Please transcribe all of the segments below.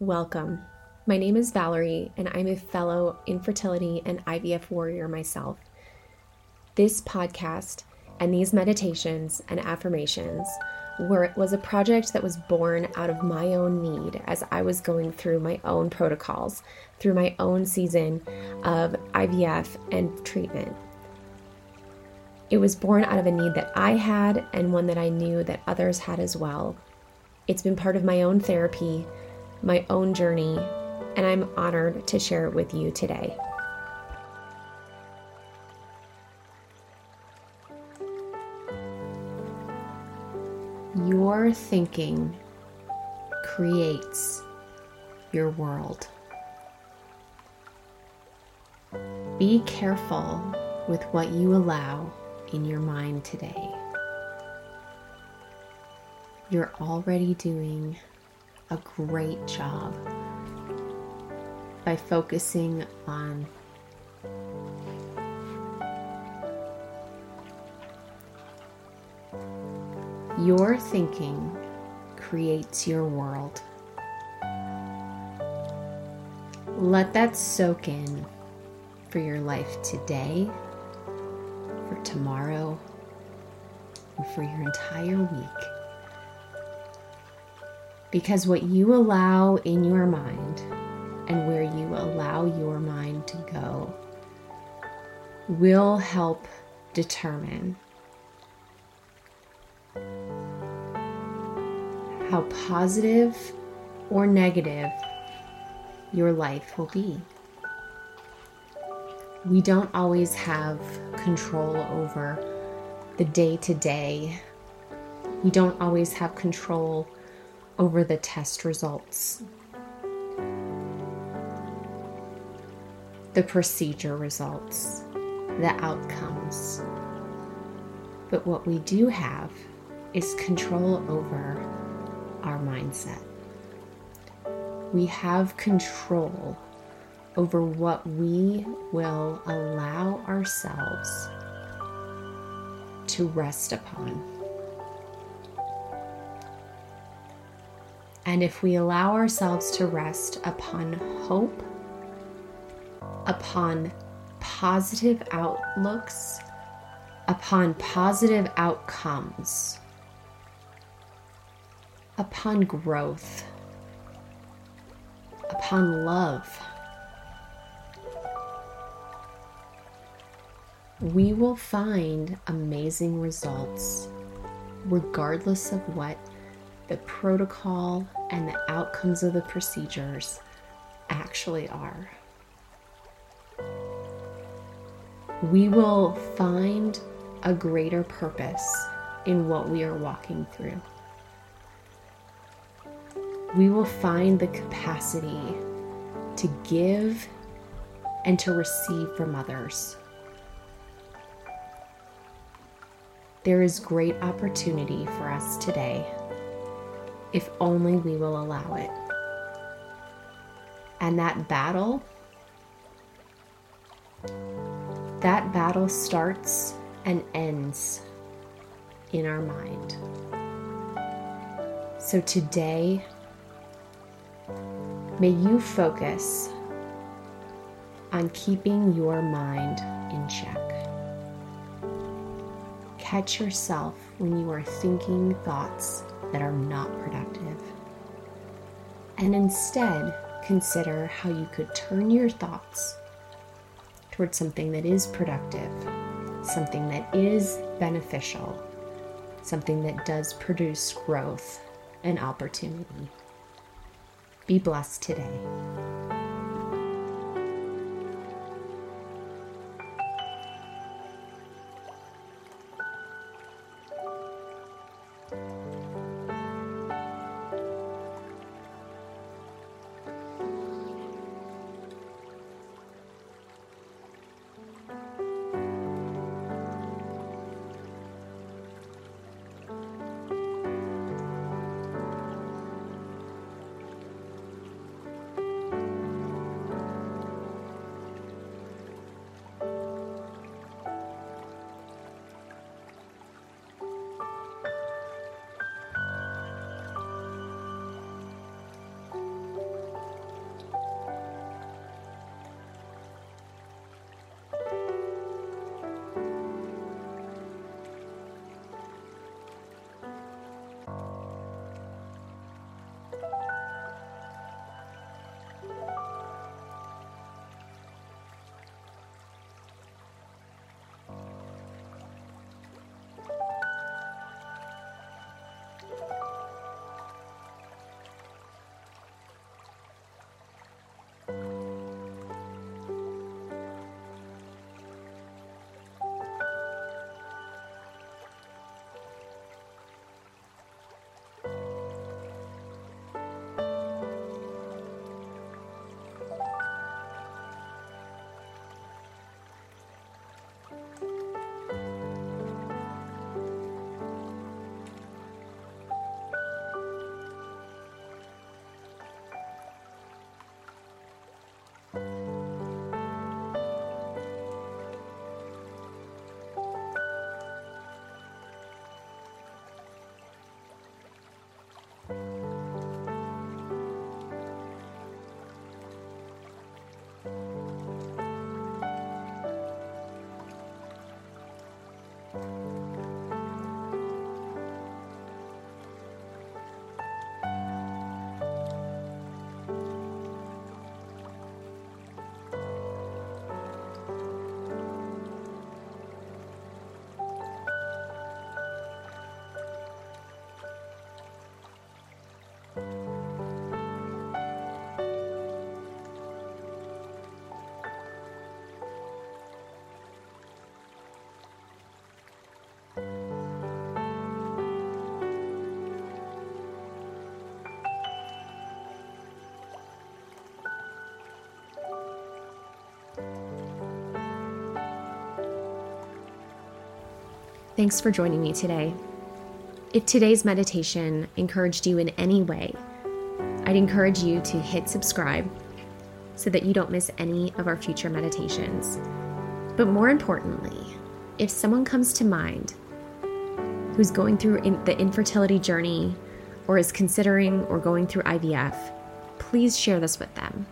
Welcome. My name is Valerie, and I'm a fellow infertility and IVF warrior myself. This podcast and these meditations and affirmations were, was a project that was born out of my own need as I was going through my own protocols, through my own season of IVF and treatment. It was born out of a need that I had and one that I knew that others had as well. It's been part of my own therapy my own journey, and I'm honored to share it with you today. Your thinking creates your world. Be careful with what you allow in your mind today. You're already doing a great job by focusing on your thinking creates your world. Let that soak in for your life today, for tomorrow, and for your entire week. Because what you allow in your mind and where you allow your mind to go will help determine how positive or negative your life will be. We don't always have control over the day to day. We don't always have control over the test results, the procedure results, the outcomes. But what we do have is control over our mindset. We have control over what we will allow ourselves to rest upon. And if we allow ourselves to rest upon hope, upon positive outlooks, upon positive outcomes, upon growth, upon love, we will find amazing results regardless of what the protocol and the outcomes of the procedures actually are. We will find a greater purpose in what we are walking through. We will find the capacity to give and to receive from others. There is great opportunity for us today if only we will allow it. And that battle, that battle starts and ends in our mind. So today, may you focus on keeping your mind in check. Catch yourself when you are thinking thoughts that are not productive. And instead, consider how you could turn your thoughts towards something that is productive, something that is beneficial, something that does produce growth and opportunity. Be blessed today. 了。Thanks for joining me today. If today's meditation encouraged you in any way, I'd encourage you to hit subscribe so that you don't miss any of our future meditations. But more importantly, if someone comes to mind who's going through in the infertility journey or is considering or going through IVF, please share this with them.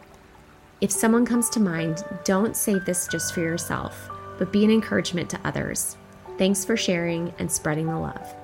If someone comes to mind, don't save this just for yourself, but be an encouragement to others. Thanks for sharing and spreading the love.